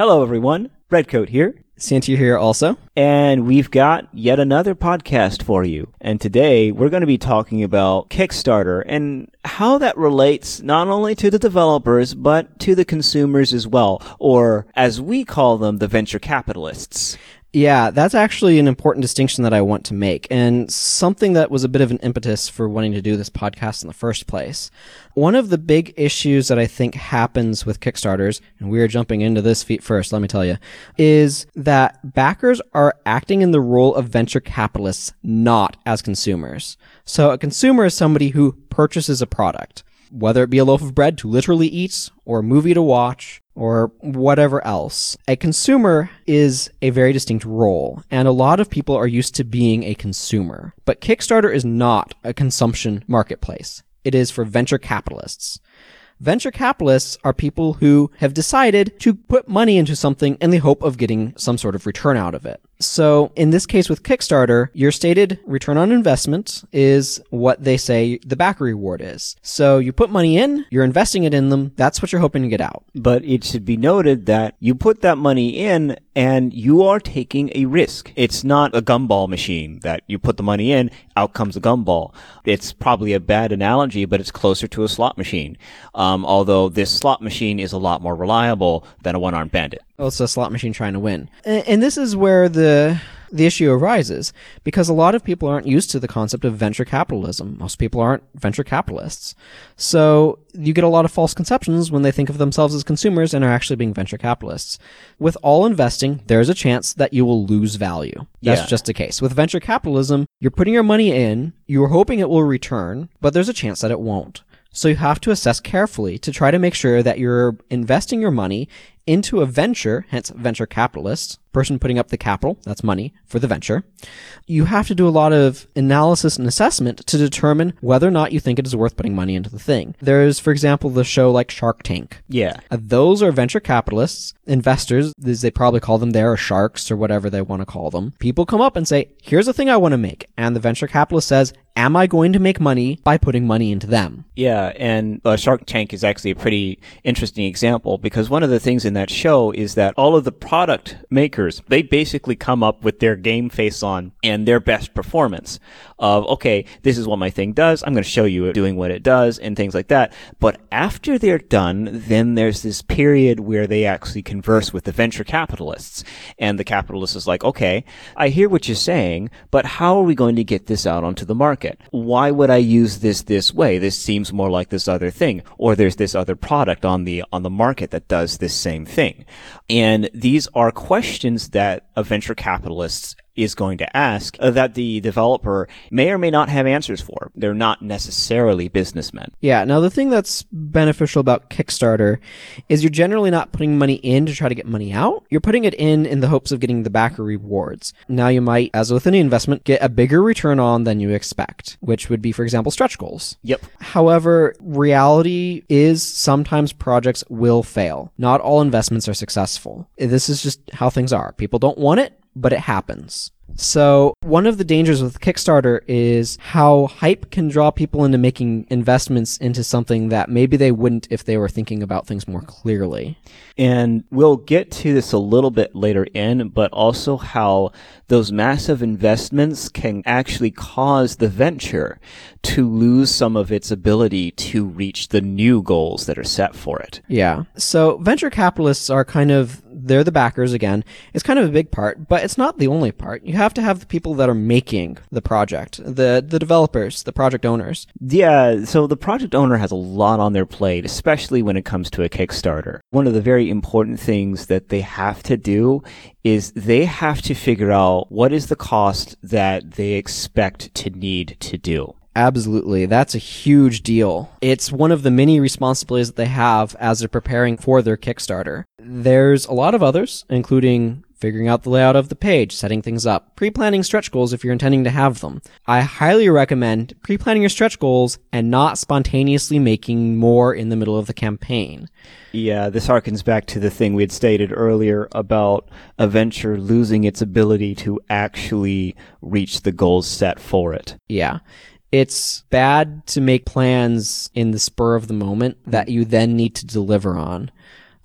Hello, everyone. Redcoat here. Santi here also. And we've got yet another podcast for you. And today we're going to be talking about Kickstarter and how that relates not only to the developers, but to the consumers as well, or as we call them, the venture capitalists. Yeah, that's actually an important distinction that I want to make, and something that was a bit of an impetus for wanting to do this podcast in the first place. One of the big issues that I think happens with Kickstarters, and we are jumping into this feet first, let me tell you, is that backers are acting in the role of venture capitalists, not as consumers. So a consumer is somebody who purchases a product whether it be a loaf of bread to literally eat, or a movie to watch, or whatever else. A consumer is a very distinct role, and a lot of people are used to being a consumer. But Kickstarter is not a consumption marketplace. It is for venture capitalists. Venture capitalists are people who have decided to put money into something in the hope of getting some sort of return out of it. So in this case with Kickstarter, your stated return on investment is what they say the backer reward is. So you put money in, you're investing it in them, that's what you're hoping to get out. But it should be noted that you put that money in and you are taking a risk. It's not a gumball machine that you put the money in, out comes a gumball. It's probably a bad analogy, but it's closer to a slot machine. Um, although this slot machine is a lot more reliable than a one-armed bandit. Well, it's a slot machine trying to win. And, and this is where the the issue arises because a lot of people aren't used to the concept of venture capitalism. Most people aren't venture capitalists. So you get a lot of false conceptions when they think of themselves as consumers and are actually being venture capitalists. With all investing, there's a chance that you will lose value. That's Yeah. just a case. With venture capitalism, you're putting your money in, you're hoping it will return, but there's a chance that it won't. So you have to assess carefully to try to make sure that you're investing your money into a venture, hence venture capitalist, person putting up the capital, that's money, for the venture. You have to do a lot of analysis and assessment to determine whether or not you think it is worth putting money into the thing. There's, for example, the show like Shark Tank. Yeah. Uh, Those are venture capitalists, investors, as they probably call them there, or sharks, or whatever they want to call them. People come up and say, here's a thing I want to make. And the venture capitalist says, am I going to make money by putting money into them? Yeah, and uh, Shark Tank is actually a pretty interesting example because one of the things in that show is that all of the product makers, they basically come up with their game face on and their best performance of, okay, this is what my thing does. I'm going to show you it doing what it does and things like that. But after they're done, then there's this period where they actually converse with the venture capitalists. And the capitalist is like, okay, I hear what you're saying, but how are we going to get this out onto the market? Why would I use this this way? This seems more like this other thing. Or there's this other product on the, on the market that does this same thing. And these are questions that a venture capitalist is going to ask uh, that the developer may or may not have answers for. They're not necessarily businessmen. Yeah, now the thing that's beneficial about Kickstarter is you're generally not putting money in to try to get money out. You're putting it in in the hopes of getting the backer rewards. Now you might, as with any investment, get a bigger return on than you expect, which would be, for example, stretch goals. Yep. However, reality is sometimes projects will fail. Not all investments are successful. This is just how things are. People don't want it, but it happens. So, one of the dangers with Kickstarter is how hype can draw people into making investments into something that maybe they wouldn't if they were thinking about things more clearly. And we'll get to this a little bit later in, but also how those massive investments can actually cause the venture to lose some of its ability to reach the new goals that are set for it. Yeah. So venture capitalists are kind of they're the backers again. It's kind of a big part, but it's not the only part. You have to have the people that are making the project, the the developers, the project owners. Yeah, so the project owner has a lot on their plate, especially when it comes to a Kickstarter. One of the very important things that they have to do is they have to figure out what is the cost that they expect to need to do. Absolutely. That's a huge deal. It's one of the many responsibilities that they have as they're preparing for their Kickstarter. There's a lot of others, including figuring out the layout of the page, setting things up, pre-planning stretch goals if you're intending to have them. I highly recommend pre-planning your stretch goals and not spontaneously making more in the middle of the campaign. Yeah, this harkens back to the thing we had stated earlier about a venture losing its ability to actually reach the goals set for it. Yeah. It's bad to make plans in the spur of the moment that you then need to deliver on.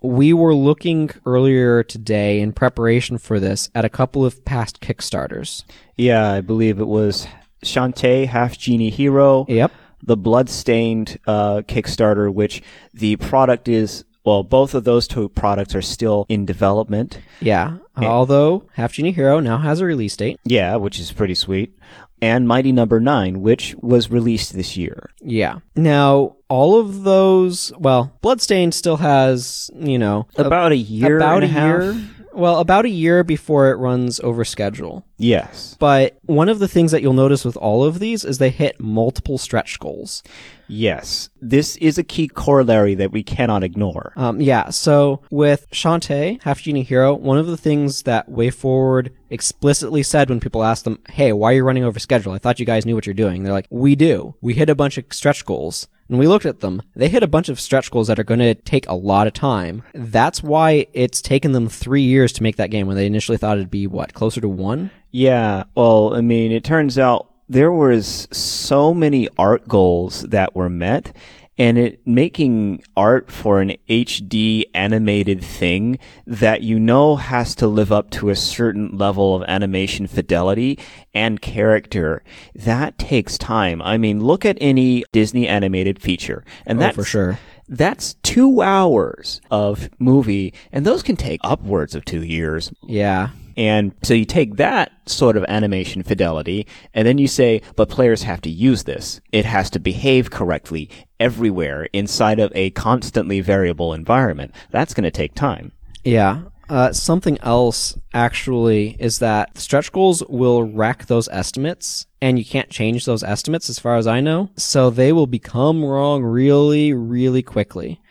We were looking earlier today in preparation for this at a couple of past Kickstarters. Yeah, I believe it was Shantae, Half Genie Hero. Yep. The Bloodstained uh, Kickstarter, which the product is, well, both of those two products are still in development. Yeah. Although Half Genie Hero now has a release date. Yeah, which is pretty sweet. And Mighty Number Nine, which was released this year. Yeah. Now, all of those, well, Bloodstained still has, you know, About a year. about and a half. year. Well, about a year before it runs over schedule. Yes. But one of the things that you'll notice with all of these is they hit multiple stretch goals. Yes. This is a key corollary that we cannot ignore. Um, yeah, so with Shantae, Half Genie Hero, one of the things that WayForward explicitly said when people asked them, hey, why are you running over schedule? I thought you guys knew what you're doing. They're like, we do. We hit a bunch of stretch goals. And we looked at them. They hit a bunch of stretch goals that are going to take a lot of time. That's why it's taken them three years to make that game when they initially thought it'd be, what, closer to one? Yeah, well, I mean, it turns out there was so many art goals that were met, and it making art for an HD animated thing that you know has to live up to a certain level of animation fidelity and character. That takes time. I mean, look at any Disney animated feature, and Oh, that's for sure. That's two hours of movie, and those can take upwards of two years. Yeah. And so you take that sort of animation fidelity, and then you say, but players have to use this. It has to behave correctly everywhere inside of a constantly variable environment. That's going to take time. Yeah. Uh, something else actually is that stretch goals will wreck those estimates, and you can't change those estimates as far as I know. So they will become wrong really, really quickly.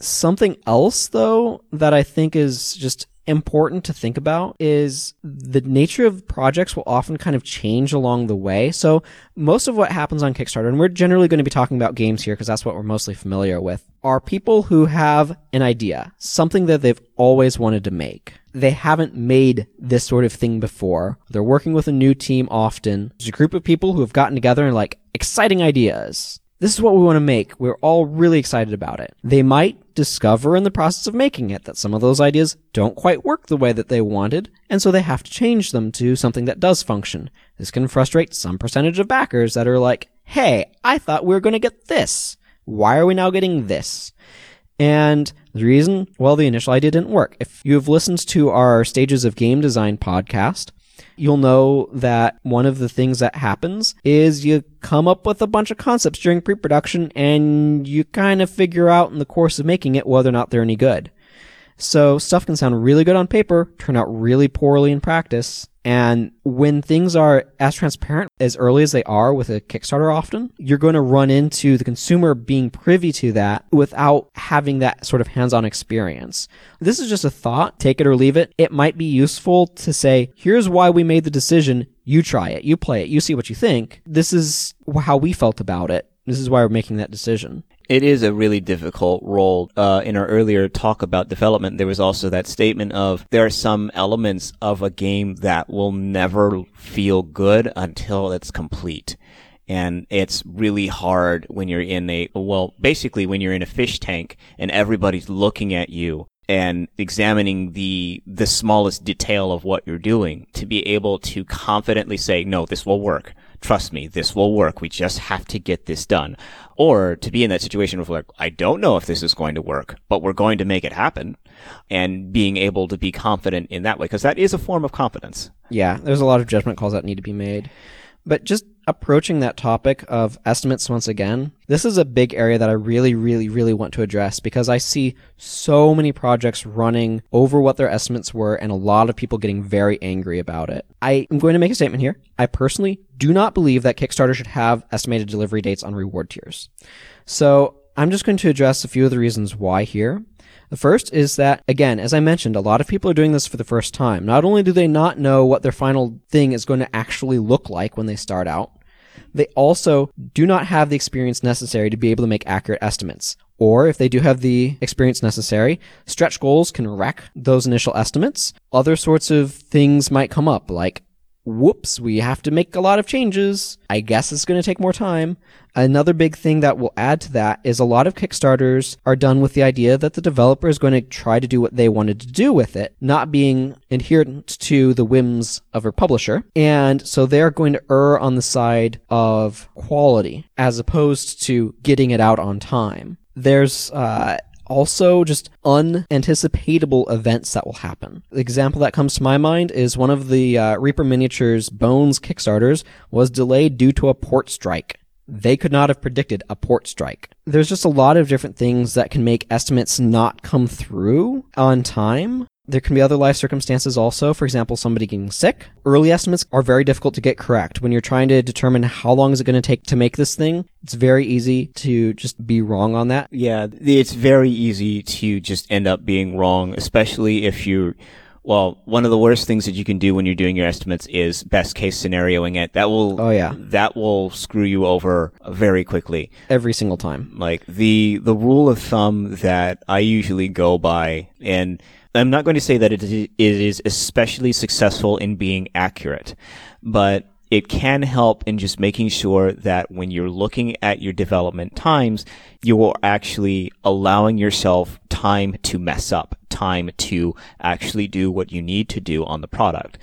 Something else, though, that I think is just important to think about is the nature of projects will often kind of change along the way. So most of what happens on Kickstarter, and we're generally going to be talking about games here because that's what we're mostly familiar with, are people who have an idea, something that they've always wanted to make. They haven't made this sort of thing before. They're working with a new team often. There's a group of people who have gotten together and like exciting ideas. This is what we want to make. We're all really excited about it. They might discover in the process of making it that some of those ideas don't quite work the way that they wanted, and so they have to change them to something that does function. This can frustrate some percentage of backers that are like, hey, I thought we were going to get this. Why are we now getting this? And the reason, well, the initial idea didn't work. If you've listened to our Stages of Game Design podcast, you'll know that one of the things that happens is you come up with a bunch of concepts during pre production and you kind of figure out in the course of making it whether or not they're any good. So stuff can sound really good on paper, turn out really poorly in practice. And when things are as transparent as early as they are with a Kickstarter often, you're going to run into the consumer being privy to that without having that sort of hands-on experience. This is just a thought, take it or leave it. It might be useful to say, here's why we made the decision. You try it, you play it, you see what you think. This is how we felt about it. This is why we're making that decision. It is a really difficult role. Uh, in our earlier talk about development, there was also that statement of there are some elements of a game that will never feel good until it's complete. And it's really hard when you're in a, well, basically when you're in a fish tank and everybody's looking at you and examining the, the smallest detail of what you're doing to be able to confidently say, no, this will work. Trust me, this will work. We just have to get this done. Or to be in that situation of like, I don't know if this is going to work, but we're going to make it happen. And being able to be confident in that way, because that is a form of confidence. Yeah, there's a lot of judgment calls that need to be made. But just approaching that topic of estimates once again, this is a big area that I really, really, really want to address because I see so many projects running over what their estimates were and a lot of people getting very angry about it. I am going to make a statement here. I personally do not believe that Kickstarter should have estimated delivery dates on reward tiers. So I'm just going to address a few of the reasons why here. The first is that, again, as I mentioned, a lot of people are doing this for the first time. Not only do they not know what their final thing is going to actually look like when they start out, they also do not have the experience necessary to be able to make accurate estimates. Or if they do have the experience necessary, stretch goals can wreck those initial estimates. Other sorts of things might come up, like whoops, we have to make a lot of changes. I guess it's going to take more time. Another big thing that will add to that is a lot of Kickstarters are done with the idea that the developer is going to try to do what they wanted to do with it, not being adherent to the whims of a publisher. And so they're going to err on the side of quality as opposed to getting it out on time. There's uh, also just unanticipatable events that will happen. The example that comes to my mind is one of the uh, Reaper Miniatures Bones Kickstarters was delayed due to a port strike. They could not have predicted a port strike. There's just a lot of different things that can make estimates not come through on time. There can be other life circumstances also. For example, somebody getting sick. Early estimates are very difficult to get correct. When you're trying to determine how long is it going to take to make this thing, it's very easy to just be wrong on that. Yeah, it's very easy to just end up being wrong, especially if you're well, one of the worst things that you can do when you're doing your estimates is best case scenarioing it. That will Oh, yeah. that will screw you over very quickly. Every single time. Like the the rule of thumb that I usually go by and I'm not going to say that it is, especially successful in being accurate, but it can help in just making sure that when you're looking at your development times, you are actually allowing yourself time to mess up, time to actually do what you need to do on the product.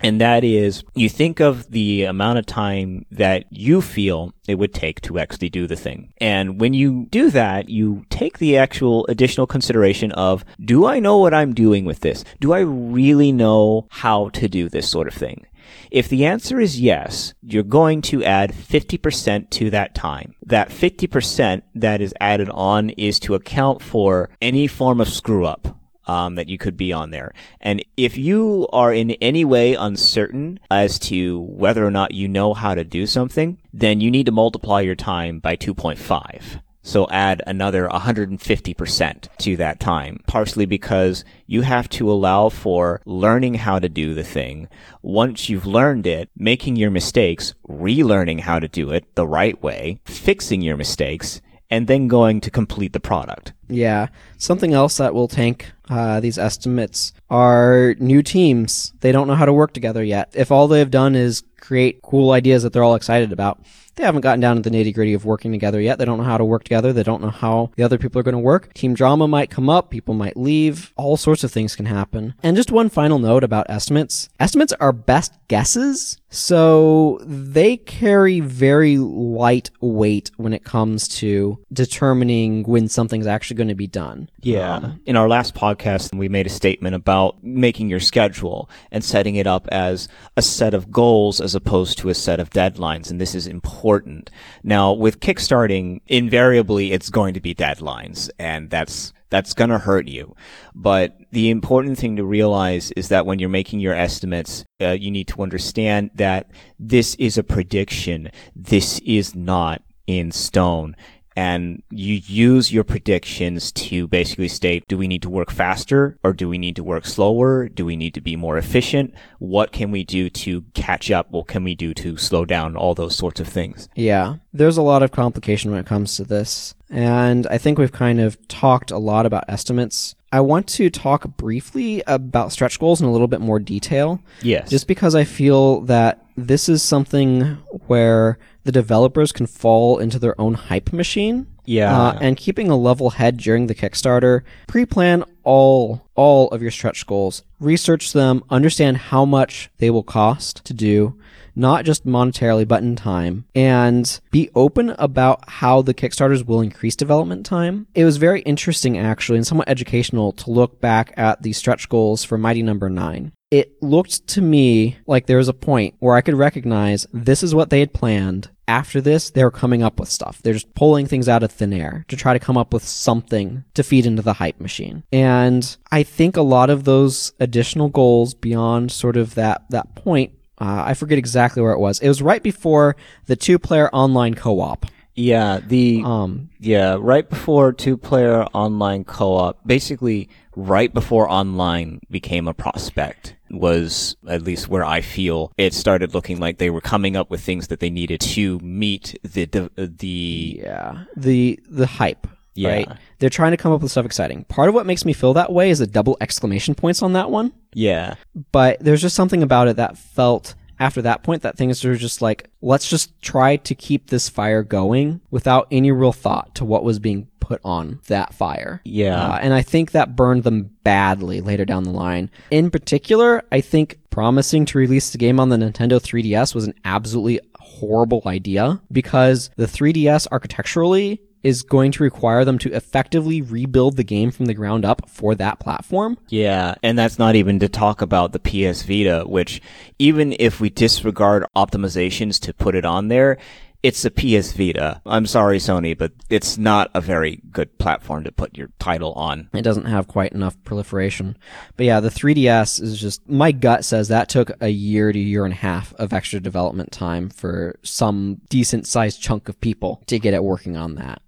And that is, you think of the amount of time that you feel it would take to actually do the thing. And when you do that, you take the actual additional consideration of, do I know what I'm doing with this? Do I really know how to do this sort of thing? If the answer is yes, you're going to add 50% to that time. That 50% that is added on is to account for any form of screw up. Um, that you could be on there. And if you are in any way uncertain as to whether or not you know how to do something, then you need to multiply your time by 2.5. So add another 150% to that time, partially because you have to allow for learning how to do the thing. Once you've learned it, making your mistakes, relearning how to do it the right way, fixing your mistakes, and then going to complete the product. Yeah. Something else that will tank uh, these estimates are new teams. They don't know how to work together yet. If all they've done is create cool ideas that they're all excited about, they haven't gotten down to the nitty gritty of working together yet. They don't know how to work together. They don't know how the other people are going to work. Team drama might come up. People might leave. All sorts of things can happen. And just one final note about estimates. Estimates are best guesses. So they carry very light weight when it comes to determining when something's actually going to be done. Yeah. Um, In our last podcast, we made a statement about making your schedule and setting it up as a set of goals as opposed to a set of deadlines. And this is important. Now, with kickstarting, invariably it's going to be deadlines and that's that's going to hurt you. But the important thing to realize is that when you're making your estimates, uh, you need to understand that this is a prediction. This is not in stone and you use your predictions to basically state do we need to work faster or do we need to work slower? Do we need to be more efficient? What can we do to catch up? What can we do to slow down? All those sorts of things. Yeah, there's a lot of complication when it comes to this. And I think we've kind of talked a lot about estimates. I want to talk briefly about stretch goals in a little bit more detail, yes just because I feel that this is something where the developers can fall into their own hype machine. Yeah. Uh, and keeping a level head during the Kickstarter, pre-plan all all of your stretch goals, research them, understand how much they will cost to do, not just monetarily but in time, and be open about how the Kickstarters will increase development time. It was very interesting actually and somewhat educational to look back at the stretch goals for Mighty Number 9 it looked to me like there was a point where I could recognize this is what they had planned. After this, they were coming up with stuff. They're just pulling things out of thin air to try to come up with something to feed into the hype machine. And I think a lot of those additional goals beyond sort of that, that point, uh, I forget exactly where it was. It was right before the two player online co op. yeah the Um, yeah right before two player online co-op basically right before online became a prospect was at least where I feel it started looking like they were coming up with things that they needed to meet the the, the yeah. The, the hype. Yeah. Right? They're trying to come up with stuff exciting. Part of what makes me feel that way is the double exclamation points on that one. yeah but there's just something about it that felt after that point that things are just like, let's just try to keep this fire going without any real thought to what was being put on that fire. Yeah. Uh, and I think that burned them badly later down the line. In particular, I think promising to release the game on the Nintendo 3DS was an absolutely horrible idea because the 3DS architecturally is going to require them to effectively rebuild the game from the ground up for that platform. Yeah, and that's not even to talk about the PS Vita, which even if we disregard optimizations to put it on there, it's a PS Vita. I'm sorry, Sony, but it's not a very good platform to put your title on. It doesn't have quite enough proliferation. But yeah, the 3DS is just, my gut says that took a year to year and a half of extra development time for some decent sized chunk of people to get it working on that.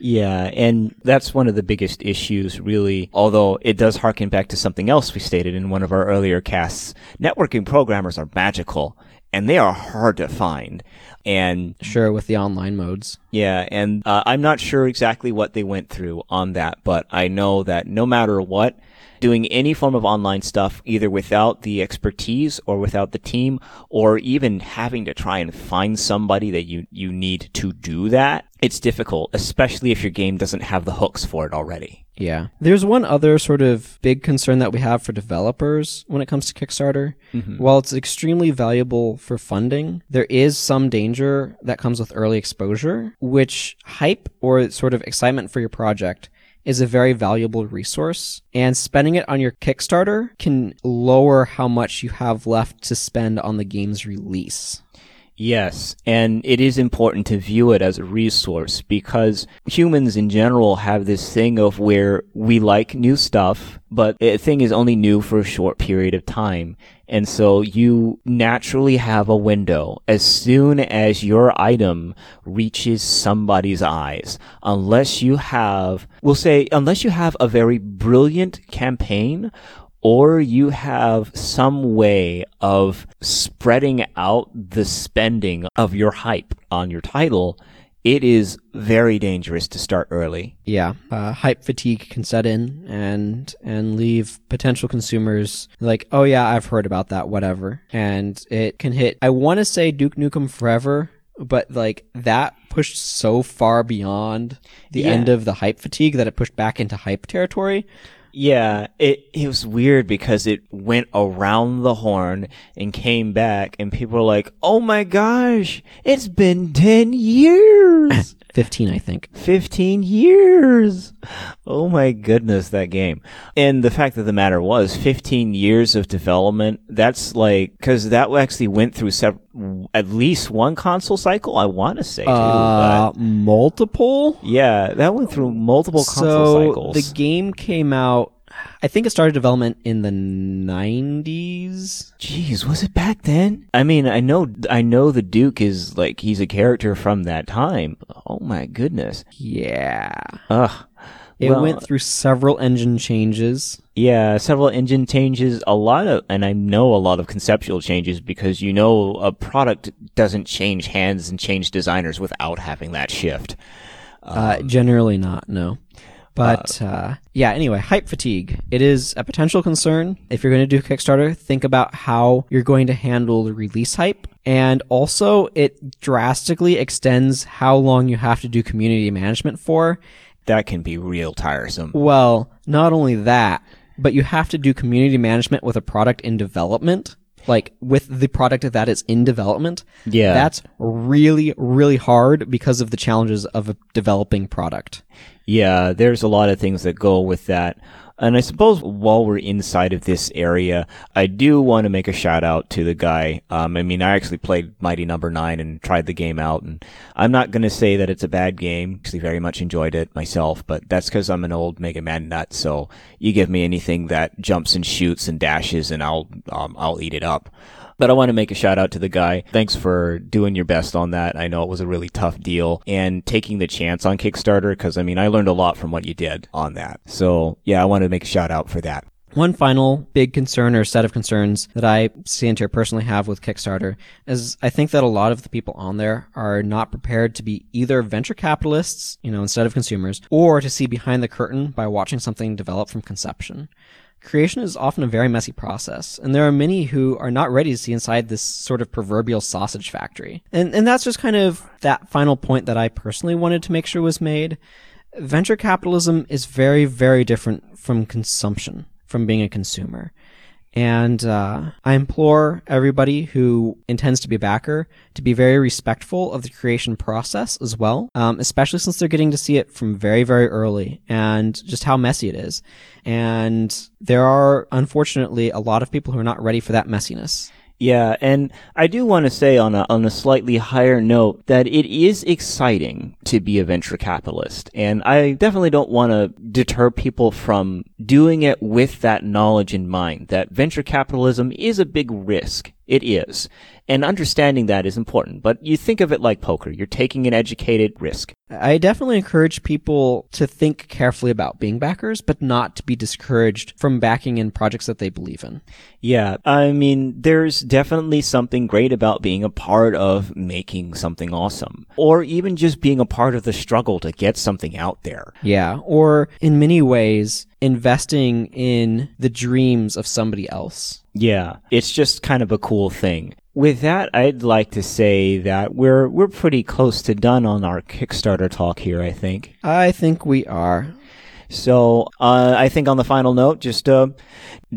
Yeah, and that's one of the biggest issues, really. Although it does harken back to something else we stated in one of our earlier casts. Networking programmers are magical, and they are hard to find. And Sure, with the online modes. yeah, and uh, I'm not sure exactly what they went through on that, but I know that no matter what, doing any form of online stuff, either without the expertise or without the team, or even having to try and find somebody that you, you need to do that, it's difficult, especially if your game doesn't have the hooks for it already. Yeah. There's one other sort of big concern that we have for developers when it comes to Kickstarter. While it's extremely valuable for funding, there is some danger that comes with early exposure, which hype or sort of excitement for your project is a very valuable resource. And spending it on your Kickstarter can lower how much you have left to spend on the game's release. Yes, and it is important to view it as a resource because humans in general have this thing of where we like new stuff, but a thing is only new for a short period of time. And so you naturally have a window as soon as your item reaches somebody's eyes. Unless you have, we'll say, unless you have a very brilliant campaign or you have some way of spreading out the spending of your hype on your title, it is very dangerous to start early. Yeah, uh, hype fatigue can set in and and leave potential consumers like, oh yeah, I've heard about that, whatever, and it can hit. I want to say Duke Nukem Forever, but like that pushed so far beyond the Yeah. end of the hype fatigue that it pushed back into hype territory. Yeah, it it was weird because it went around the horn and came back, and people were like, "Oh my gosh, it's been ten years." Fifteen, I think. 15 years. Oh my goodness, that game. And the fact of the matter was 15 years of development. That's like, cause that actually went through sev- at least one console cycle, I want to say too. Uh, multiple. yeah, that went through multiple console So cycles. the game came out. I think it started development in the nineties. Jeez, was it back then? I mean, I know, I know the Duke is like, he's a character from that time. Oh my goodness. Yeah. Ugh. It Well, went through several engine changes. Yeah, several engine changes, a lot of, and I know a lot of conceptual changes because you know a product doesn't change hands and change designers without having that shift. Uh, generally not, no. But uh, yeah, anyway, hype fatigue. It is a potential concern. If you're going to do Kickstarter, think about how you're going to handle the release hype. And also, it drastically extends how long you have to do community management for. That can be real tiresome. Well, not only that, but you have to do community management with a product in development. Like with the product that is in development. Yeah. That's really, really hard because of the challenges of a developing product. Yeah, there's a lot of things that go with that. And I suppose while we're inside of this area, I do want to make a shout out to the guy. Um, I mean, I actually played Mighty Number Nine and tried the game out, and I'm not going to say that it's a bad game. Actually, very much enjoyed it myself, but that's because I'm an old Mega Man nut. So you give me anything that jumps and shoots and dashes, and I'll um, I'll eat it up. But I want to make a shout out to the guy. Thanks for doing your best on that. I know it was a really tough deal and taking the chance on Kickstarter because I mean, I learned a lot from what you did on that. So yeah, I want to make a shout out for that. One final big concern or set of concerns that I, see Santier, personally have with Kickstarter is I think that a lot of the people on there are not prepared to be either venture capitalists, you know, instead of consumers, or to see behind the curtain by watching something develop from conception. Creation is often a very messy process, and there are many who are not ready to see inside this sort of proverbial sausage factory. And and that's just kind of that final point that I personally wanted to make sure was made. Venture capitalism is very, very different from consumption, from being a consumer. And uh, I implore everybody who intends to be a backer to be very respectful of the creation process as well, um, especially since they're getting to see it from very, very early and just how messy it is. And there are, unfortunately, a lot of people who are not ready for that messiness. Yeah, and I do want to say on a on a slightly higher note that it is exciting to be a venture capitalist, and I definitely don't want to deter people from doing it with that knowledge in mind that venture capitalism is a big risk. It is. And understanding that is important. But you think of it like poker. You're taking an educated risk. I definitely encourage people to think carefully about being backers, but not to be discouraged from backing in projects that they believe in. Yeah. I mean, there's definitely something great about being a part of making something awesome. Or even just being a part of the struggle to get something out there. Yeah. Or in many ways, investing in the dreams of somebody else. Yeah, it's just kind of a cool thing. With that, I'd like to say that we're we're pretty close to done on our Kickstarter talk here, I think. I think we are. So, uh, I think on the final note, just uh,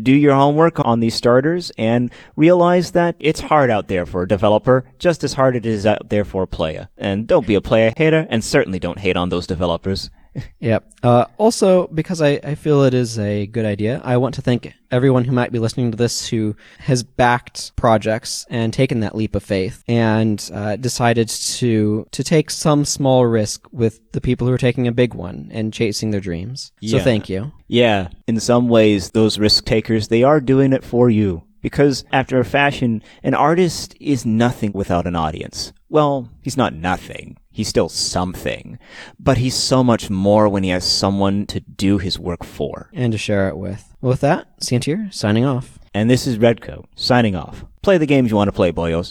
do your homework on these starters and realize that it's hard out there for a developer, just as hard it is out there for a player. And don't be a player hater, and certainly don't hate on those developers. Yep. Uh, also, because I, I feel it is a good idea, I want to thank everyone who might be listening to this who has backed projects and taken that leap of faith and uh, decided to to take some small risk with the people who are taking a big one and chasing their dreams. So thank you. Yeah, in some ways, those risk takers, they are doing it for you. Because after a fashion, an artist is nothing without an audience. Well, he's not nothing. He's still something. But he's so much more when he has someone to do his work for. And to share it with. Well, with that, Santier signing off. And this is Redco, signing off. Play the games you want to play, boyos.